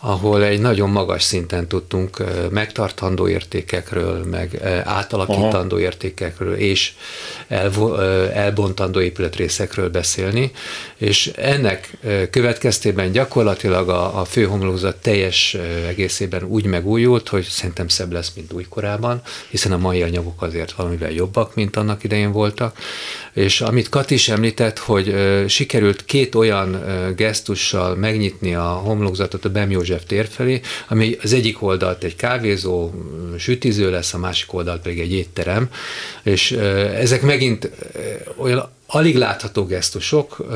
ahol egy nagyon magas szinten tudtunk megtartandó értékekről, meg átalakítandó Aha. értékekről és elbontandó épületrészekről beszélni, és ennek következtében gyakorlatilag a, a főhomlózat teljes egészében úgy megújult, hogy szerintem szebb lesz, mint újkorában, hiszen a mai anyagok azért valamivel jobbak, mint annak idején voltak, és amit Kat is említett, hogy sikerült két olyan gesztussal megnyitni a homlokzatot a Bem József tér felé, ami az egyik oldalt egy kávézó, sütiző lesz, a másik oldalt pedig egy étterem, és ezek megint olyan alig látható gesztusok,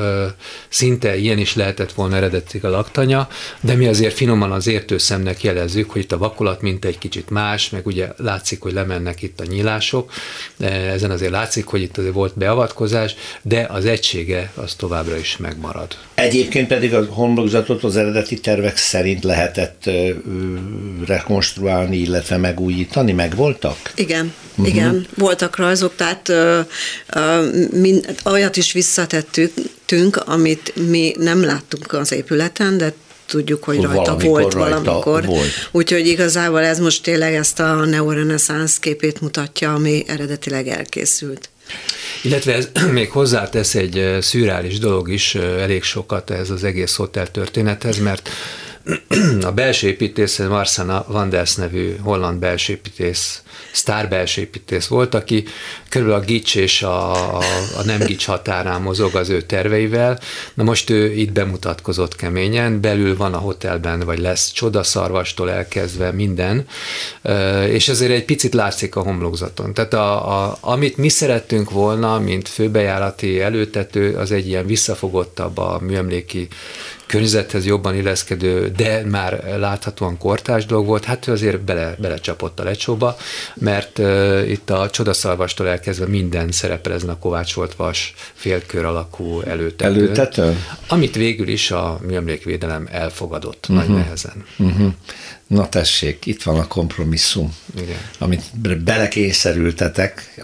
szinte ilyen is lehetett volna eredetig a laktanya, de mi azért finoman az értő szemnek jelezzük, hogy itt a vakulat mint egy kicsit más, meg ugye látszik, hogy lemennek itt a nyílások, ezen azért látszik, hogy itt azért volt beavatkozás, de az egysége az továbbra is megmarad. Egyébként pedig a homlokzatot az eredeti tervek szerint lehetett rekonstruálni, illetve megújítani, meg voltak? Igen, uh-huh. igen, voltak rajzok, tehát ö, ö, mind, olyat is visszatettünk, amit mi nem láttunk az épületen, de tudjuk, hogy rajta valamikor volt rajta valamikor. Volt. Úgyhogy igazából ez most tényleg ezt a neoreneszánsz képét mutatja, ami eredetileg elkészült. Illetve ez még hozzátesz egy szürreális dolog is, elég sokat ez az egész hotel történethez, mert a belső építész, Marsana Vanders nevű holland belső építész, sztár belső építész volt, aki körülbelül a gics és a, a, nem gics határán mozog az ő terveivel. Na most ő itt bemutatkozott keményen, belül van a hotelben, vagy lesz csodaszarvastól elkezdve minden, és ezért egy picit látszik a homlokzaton. Tehát a, a, amit mi szerettünk volna, mint főbejárati előtető, az egy ilyen visszafogottabb a műemléki környezethez jobban illeszkedő, de már láthatóan kortás dolog volt, hát ő azért bele, belecsapott a lecsóba, mert uh, itt a csodaszalvastól elkezdve minden szerepel ezen a Kovács volt vas félkör alakú előtetőn. Előtető? Amit végül is a műemlékvédelem elfogadott uh-huh. nagy mhm. nehezen. Uh-huh. Na tessék, itt van a kompromisszum, Igen. amit belekényszerültetek.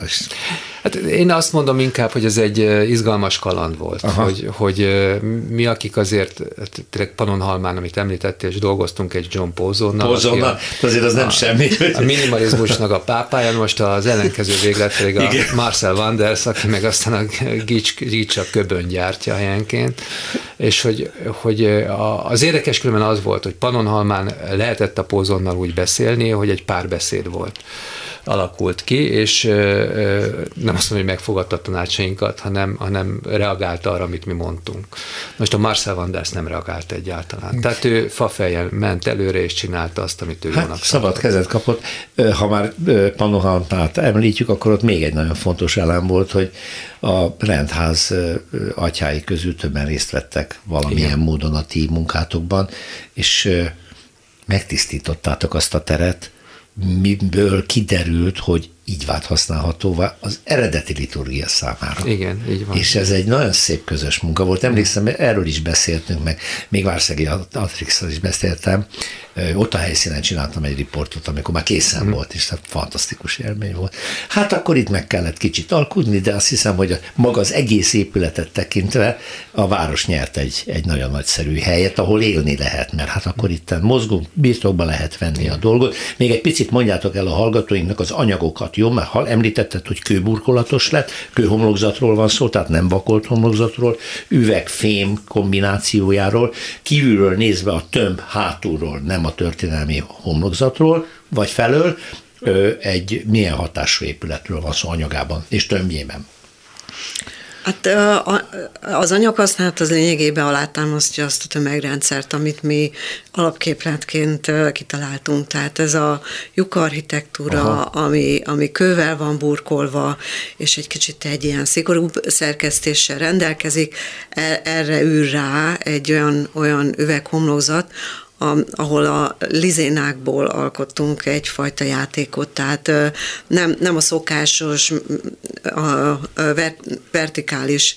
Hát én azt mondom inkább, hogy ez egy izgalmas kaland volt, hogy, hogy mi, akik azért, hát tényleg Panonhalmán, amit említettél, és dolgoztunk egy John Pozonnal. Pozonnal? Azért az nem a, semmi. A minimalizmusnak a pápája, most az ellenkező véglet pedig a Igen. Marcel Wanders, aki meg aztán a gics, köbön gyártja helyenként, és hogy, hogy az érdekes különben az volt, hogy Panonhalmán lehetett a Pozonnal úgy beszélni, hogy egy párbeszéd volt alakult ki, és nem azt mondom, hogy megfogadta a tanácsainkat, hanem, hanem reagált arra, amit mi mondtunk. Most a Marcel Vanders nem reagált egyáltalán. Tehát ő fafejjel ment előre, és csinálta azt, amit ő hát, Szabad kezet kapott. Ha már Panohalmát említjük, akkor ott még egy nagyon fontos elem volt, hogy a rendház atyái közül többen részt vettek valamilyen Igen. módon a ti munkátokban, és megtisztítottátok azt a teret, miből kiderült, hogy így vált használhatóvá az eredeti liturgia számára. Igen, így van. És ez egy nagyon szép közös munka volt. Emlékszem, erről is beszéltünk meg, még Várszegi Atrixról is beszéltem, ott a helyszínen csináltam egy riportot, amikor már készen mm. volt, és tehát fantasztikus élmény volt. Hát akkor itt meg kellett kicsit alkudni, de azt hiszem, hogy a, maga az egész épületet tekintve a város nyert egy, egy nagyon nagyszerű helyet, ahol élni lehet, mert hát akkor itt mozgunk, birtokba lehet venni a dolgot. Még egy picit mondjátok el a hallgatóinknak az anyagokat, jó? Mert ha említetted, hogy kőburkolatos lett, kőhomlokzatról van szó, tehát nem vakolt homlokzatról, üveg-fém kombinációjáról, kívülről nézve a tömb hátulról, nem a történelmi homlokzatról, vagy felől, egy milyen hatású épületről van szó anyagában és tömbjében. Hát az anyaghasználat az lényegében alátámasztja azt a tömegrendszert, amit mi alapképletként kitaláltunk. Tehát ez a lyukarchitektúra, ami, ami kővel van burkolva, és egy kicsit egy ilyen szigorúbb szerkesztéssel rendelkezik, e, erre űr rá egy olyan, olyan üveghomlokzat, a, ahol a lizénákból alkottunk egyfajta játékot, tehát nem, nem a szokásos a, a vertikális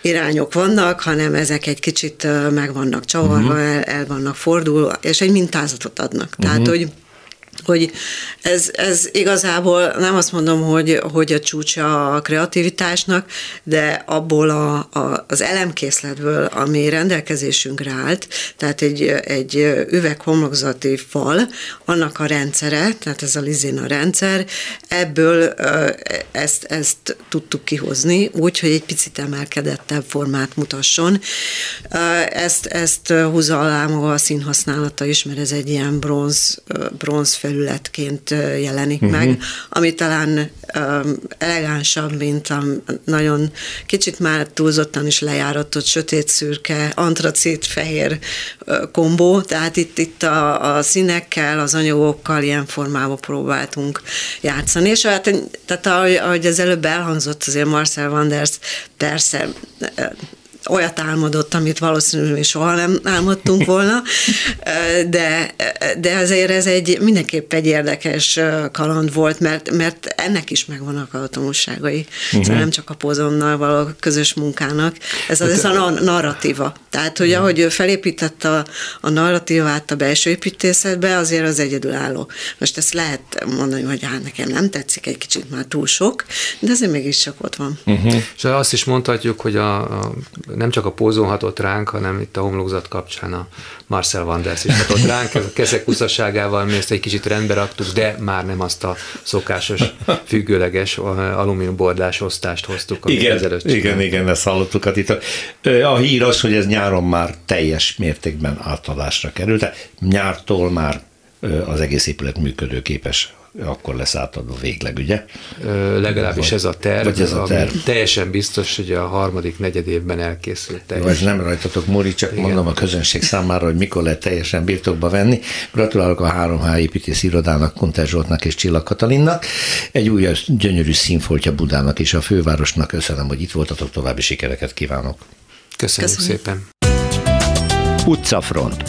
irányok vannak, hanem ezek egy kicsit meg vannak csavarva, uh-huh. el, el vannak fordulva, és egy mintázatot adnak. Uh-huh. Tehát, hogy hogy ez, ez igazából nem azt mondom, hogy, hogy a csúcsa a kreativitásnak, de abból a, a, az elemkészletből, ami rendelkezésünkre állt, tehát egy, egy üveghomlokzati fal, annak a rendszere, tehát ez a lizina rendszer, ebből ezt, ezt tudtuk kihozni, úgy, hogy egy picit emelkedettebb formát mutasson. Ezt, ezt húzza alá maga a színhasználata is, mert ez egy ilyen bronz, bronz felületként jelenik uh-huh. meg, ami talán um, elegánsabb, mint a nagyon kicsit már túlzottan is lejáratott sötét-szürke, antracit fehér kombó, tehát itt, itt a, a színekkel, az anyagokkal ilyen formában próbáltunk játszani, és hát, tehát ahogy, ahogy az előbb elhangzott, azért Marcel Wanders persze olyat álmodott, amit valószínűleg soha nem álmodtunk volna, de, de azért ez egy mindenképp egy érdekes kaland volt, mert, mert ennek is megvannak a tanulságai. Uh-huh. Szóval nem csak a pozonnal való közös munkának. Ez, az, ez a narratíva. Tehát, hogy ahogy ő felépítette a, a narratívát a belső építészetbe, azért az egyedülálló. Most ezt lehet mondani, hogy hát nekem nem tetszik, egy kicsit már túl sok, de azért mégis csak ott van. Uh-huh. És azt is mondhatjuk, hogy a, a nem csak a pózon hatott ránk, hanem itt a homlokzat kapcsán a Marcel Wanders is hatott ránk. Ez a kezek uszaságával mi ezt egy kicsit rendbe raktuk, de már nem azt a szokásos függőleges alumíniumbordás osztást hoztuk, amit igen, ezelőtt Igen, igen, ezt hallottuk. A, a hír az, hogy ez nyáron már teljes mértékben átadásra került. Tehát nyártól már az egész épület működőképes akkor lesz átadva végleg, ugye? Ö, legalábbis ez a terv. Vagy ez a terv. Teljesen biztos, hogy a harmadik negyed évben elkészült. Teljesen. Vagy nem rajtatok, Móri, csak Igen. mondom a közönség számára, hogy mikor lehet teljesen birtokba venni. Gratulálok a 3H építész irodának, Kunter Zsoltnak és Csillag Katalinnak. Egy új gyönyörű színfoltja Budának és a fővárosnak. Köszönöm, hogy itt voltatok, további sikereket kívánok. Köszönjük, Köszönjük. szépen. Utcafront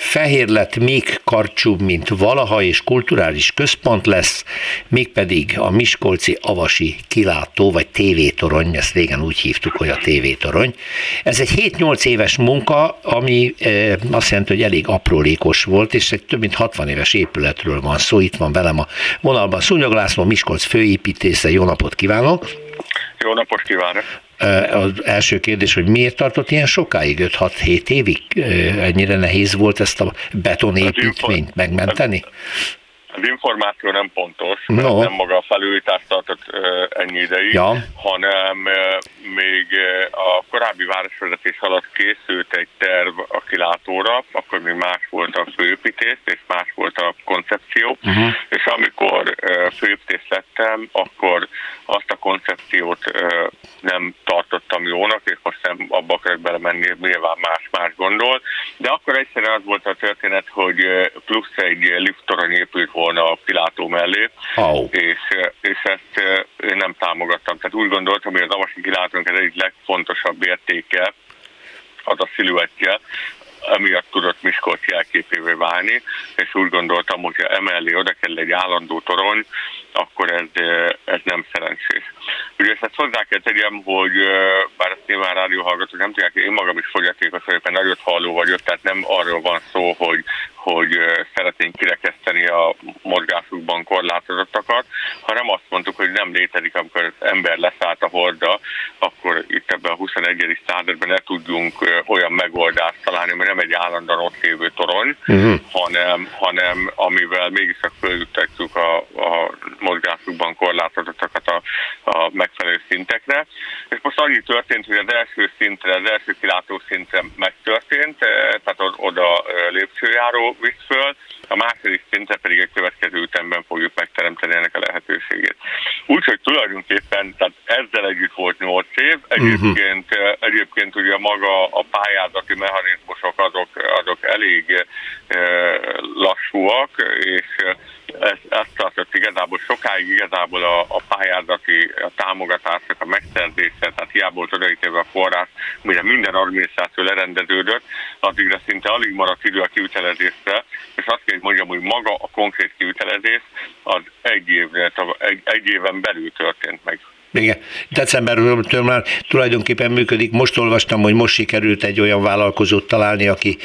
Fehér lett még karcsúbb, mint valaha, és kulturális központ lesz, mégpedig a Miskolci Avasi kilátó, vagy tévétorony, ezt régen úgy hívtuk, hogy a tévétorony. Ez egy 7-8 éves munka, ami e, azt jelenti, hogy elég aprólékos volt, és egy több mint 60 éves épületről van szó. Itt van velem a vonalban Szúnyog László, Miskolc főépítésze. Jó napot kívánok! Jó napot kívánok! Az első kérdés, hogy miért tartott ilyen sokáig, 5-6-7 évig? Ennyire nehéz volt ezt a betonépítményt megmenteni? Az információ nem pontos, mert no. nem maga a felújítás tartott ennyi ideig, ja. hanem még a korábbi városvezetés alatt készült egy terv a kilátóra, akkor még más volt a főépítés, és más volt a koncepció, uh-huh. és amikor főépítés lettem, akkor azt a koncepciót nem tartottam jónak, és most nem abba akarok belemenni, nyilván más-más gondol, de akkor egyszerűen az volt a történet, hogy plusz egy lifttorony épült volna a kilátó mellé, oh. és, és ezt én nem támogattam. Tehát úgy gondoltam, hogy az avasi kilátónak ez egyik legfontosabb értéke, az a sziluettje, emiatt tudott Miskolc jelképévé válni, és úgy gondoltam, hogy ha emellé oda kell egy állandó torony, akkor ez, ez nem szerencsés. Ugye ezt hozzá kell tegyem, hogy bár ezt nyilván rádióhallgatók nem tudják, én magam is fogyatékos vagyok, nagyot halló vagyok, tehát nem arról van szó, hogy, hogy szeretnénk kirekeszteni a mozgásukban korlátozottakat, hanem azt mondtuk, hogy nem létezik, amikor az ember leszállt a horda, akkor itt ebben a 21. században ne tudjunk olyan megoldást találni, mert nem egy állandóan ott lévő torony, uh-huh. hanem, hanem amivel mégis följuttatjuk a, a mozgásukban korlátozottakat a, a megfelelő szintekre. És most annyi történt, hogy az első szintre, az első kilátó szintre megtörtént, tehát oda lépcsőjáró visz föl, a második szintre pedig egy következő ütemben fogjuk megteremteni ennek a lehetőségét. Úgyhogy tulajdonképpen tehát ezzel együtt volt 8 év, egyébként, uh-huh. egyébként ugye maga a pályázati mechanizmusok azok, azok elég lassúak, és ezt, ezt tartott igazából sokáig igazából a, a pályázati a támogatásnak a megszerzése, tehát hiába volt odaítélve a forrás, mire minden adminisztráció lerendeződött, addigra szinte alig maradt idő a kivitelezésre, és azt kell, hogy mondjam, hogy maga a konkrét kivitelezés az egy, év, egy, egy éven belül történt meg. Igen, decembertől már tulajdonképpen működik. Most olvastam, hogy most sikerült egy olyan vállalkozót találni, aki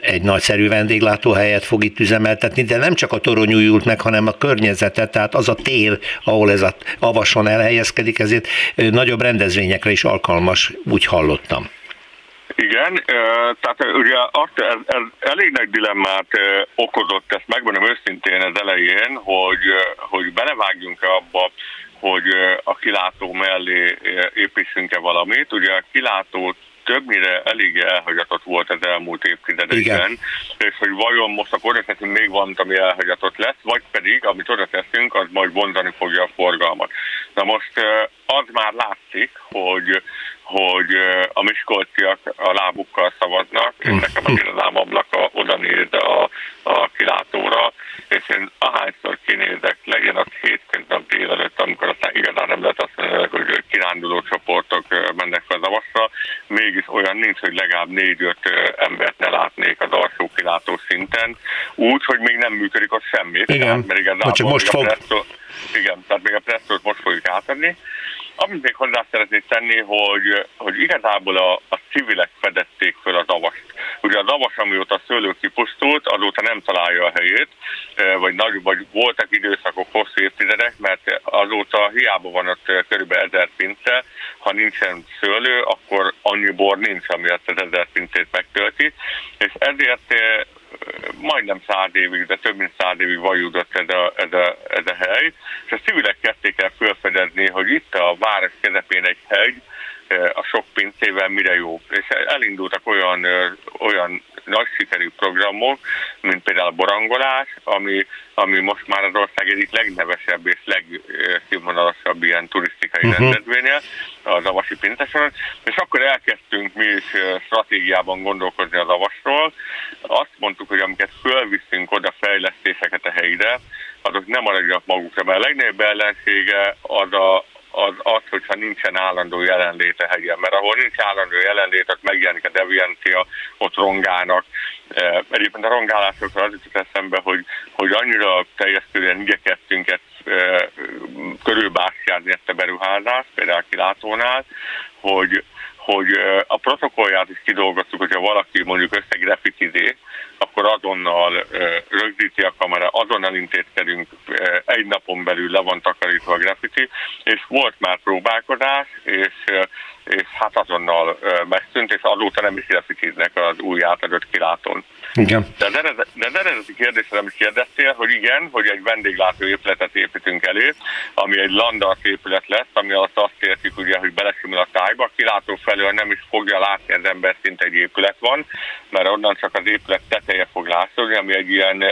egy nagyszerű vendéglátóhelyet fog itt üzemeltetni, de nem csak a torony újult meg, hanem a környezete, tehát az a tér, ahol ez a avason elhelyezkedik, ezért nagyobb rendezvényekre is alkalmas, úgy hallottam. Igen, tehát ugye azt, ez, ez elég nagy dilemmát okozott, ezt megmondom őszintén az elején, hogy, hogy belevágjunk abba, hogy a kilátó mellé építsünk-e valamit. Ugye a kilátó többnyire elég elhagyatott volt az elmúlt évtizedekben, és hogy vajon most akkor oda teszünk még valamit, ami elhagyatott lesz, vagy pedig, amit oda teszünk, az majd vonzani fogja a forgalmat. Na most az már látszik, hogy hogy a miskolciak a lábukkal szavaznak, és nekem az irodám ablaka oda néz a, a kilátóra, és én ahányszor kinézek, legyen az hétköznap délelőtt, amikor aztán igazán nem lehet azt mondani, hogy kiránduló csoportok mennek fel a vasra, mégis olyan nincs, hogy legalább négy-öt embert ne látnék az alsó kilátó szinten, úgy, hogy még nem működik ott semmi. Igen, mert igazából csak most fog. Presszó, igen, tehát még a presszót most fogjuk átadni, amit még hozzá szeretnék tenni, hogy, hogy igazából a, a civilek fedezték föl az avast. Ugye az avas, amióta a szőlő kipusztult, azóta nem találja a helyét, e, vagy, nagy, vagy voltak időszakok hosszú évtizedek, mert azóta hiába van ott kb. ezer pince, ha nincsen szőlő, akkor annyi bor nincs, ami azt az ezer pincét megtölti, és ezért e, majdnem száz évig, de több mint száz évig vajudott ez a, ez, a, ez a hely, és a civilek kezdték el felfedezni, hogy itt a város közepén egy hegy, a sok pincével mire jó. És elindultak olyan, olyan nagy sikerű programok, mint például a borangolás, ami, ami most már az ország egyik legnevesebb és legszínvonalasabb ilyen turisztikai uh-huh. rendezvénye, az Avasi Pinteson, és akkor elkezdtünk mi is stratégiában gondolkozni az Avasról. Azt mondtuk, hogy amiket fölviszünk oda fejlesztéseket a helyre, azok nem maradjanak magukra, mert a legnagyobb ellensége az a, az, az, hogyha nincsen állandó jelenlét a hegyen, mert ahol nincs állandó jelenlét, ott megjelenik a deviancia, ott rongálnak, Egyébként a rongálásokra az jutott eszembe, hogy, hogy annyira teljes igyekeztünk ezt körülbástyázni ezt a beruházást, például a kilátónál, hogy, hogy a protokollját is kidolgoztuk, hogyha valaki mondjuk összegrafitizé, akkor azonnal rögzíti a kamera, azonnal intézkedünk, egy napon belül le van takarítva a graffiti, és volt már próbálkozás, és, és hát azonnal megszűnt, és azóta nem is graffitiznek az új átadott kilátón. Igen. De az, eredeti, de az eredeti kérdésre is kérdeztél, hogy igen, hogy egy vendéglátó épületet építünk elő, ami egy landart épület lesz, ami alatt azt értjük ugye, hogy belesimul a tájba, kilátó felől nem is fogja látni az ember szinte egy épület van, mert onnan csak az épület teteje fog látszódni, ami egy ilyen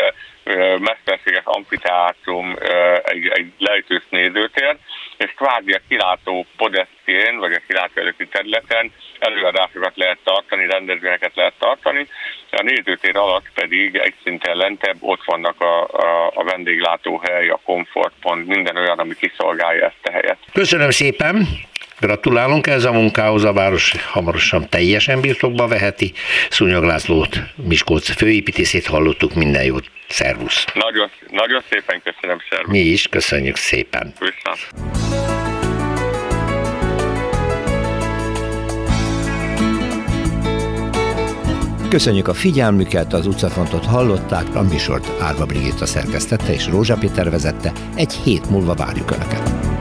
mesterséges amfiteátrum, egy, egy lejtős nézőtér, és kvázi a kilátó podesztjén, vagy a kilátó előtti területen előadásokat lehet tartani, rendezvényeket lehet tartani, a nézőtér alatt pedig egy szinten lentebb ott vannak a, a, a vendéglátóhely, a komfortpont, minden olyan, ami kiszolgálja ezt a helyet. Köszönöm szépen! Gratulálunk ez a munkához, a város hamarosan teljesen birtokba veheti. Szúnyog Lászlót, Miskolc főépítészét hallottuk, minden jót, szervusz! Nagyon, nagyon szépen köszönöm, szervusz! Mi is köszönjük szépen! Viszont. Köszönjük a figyelmüket, az utcafontot hallották, a műsort Árva Brigitta szerkesztette és Rózsa Péter vezette. Egy hét múlva várjuk Önöket.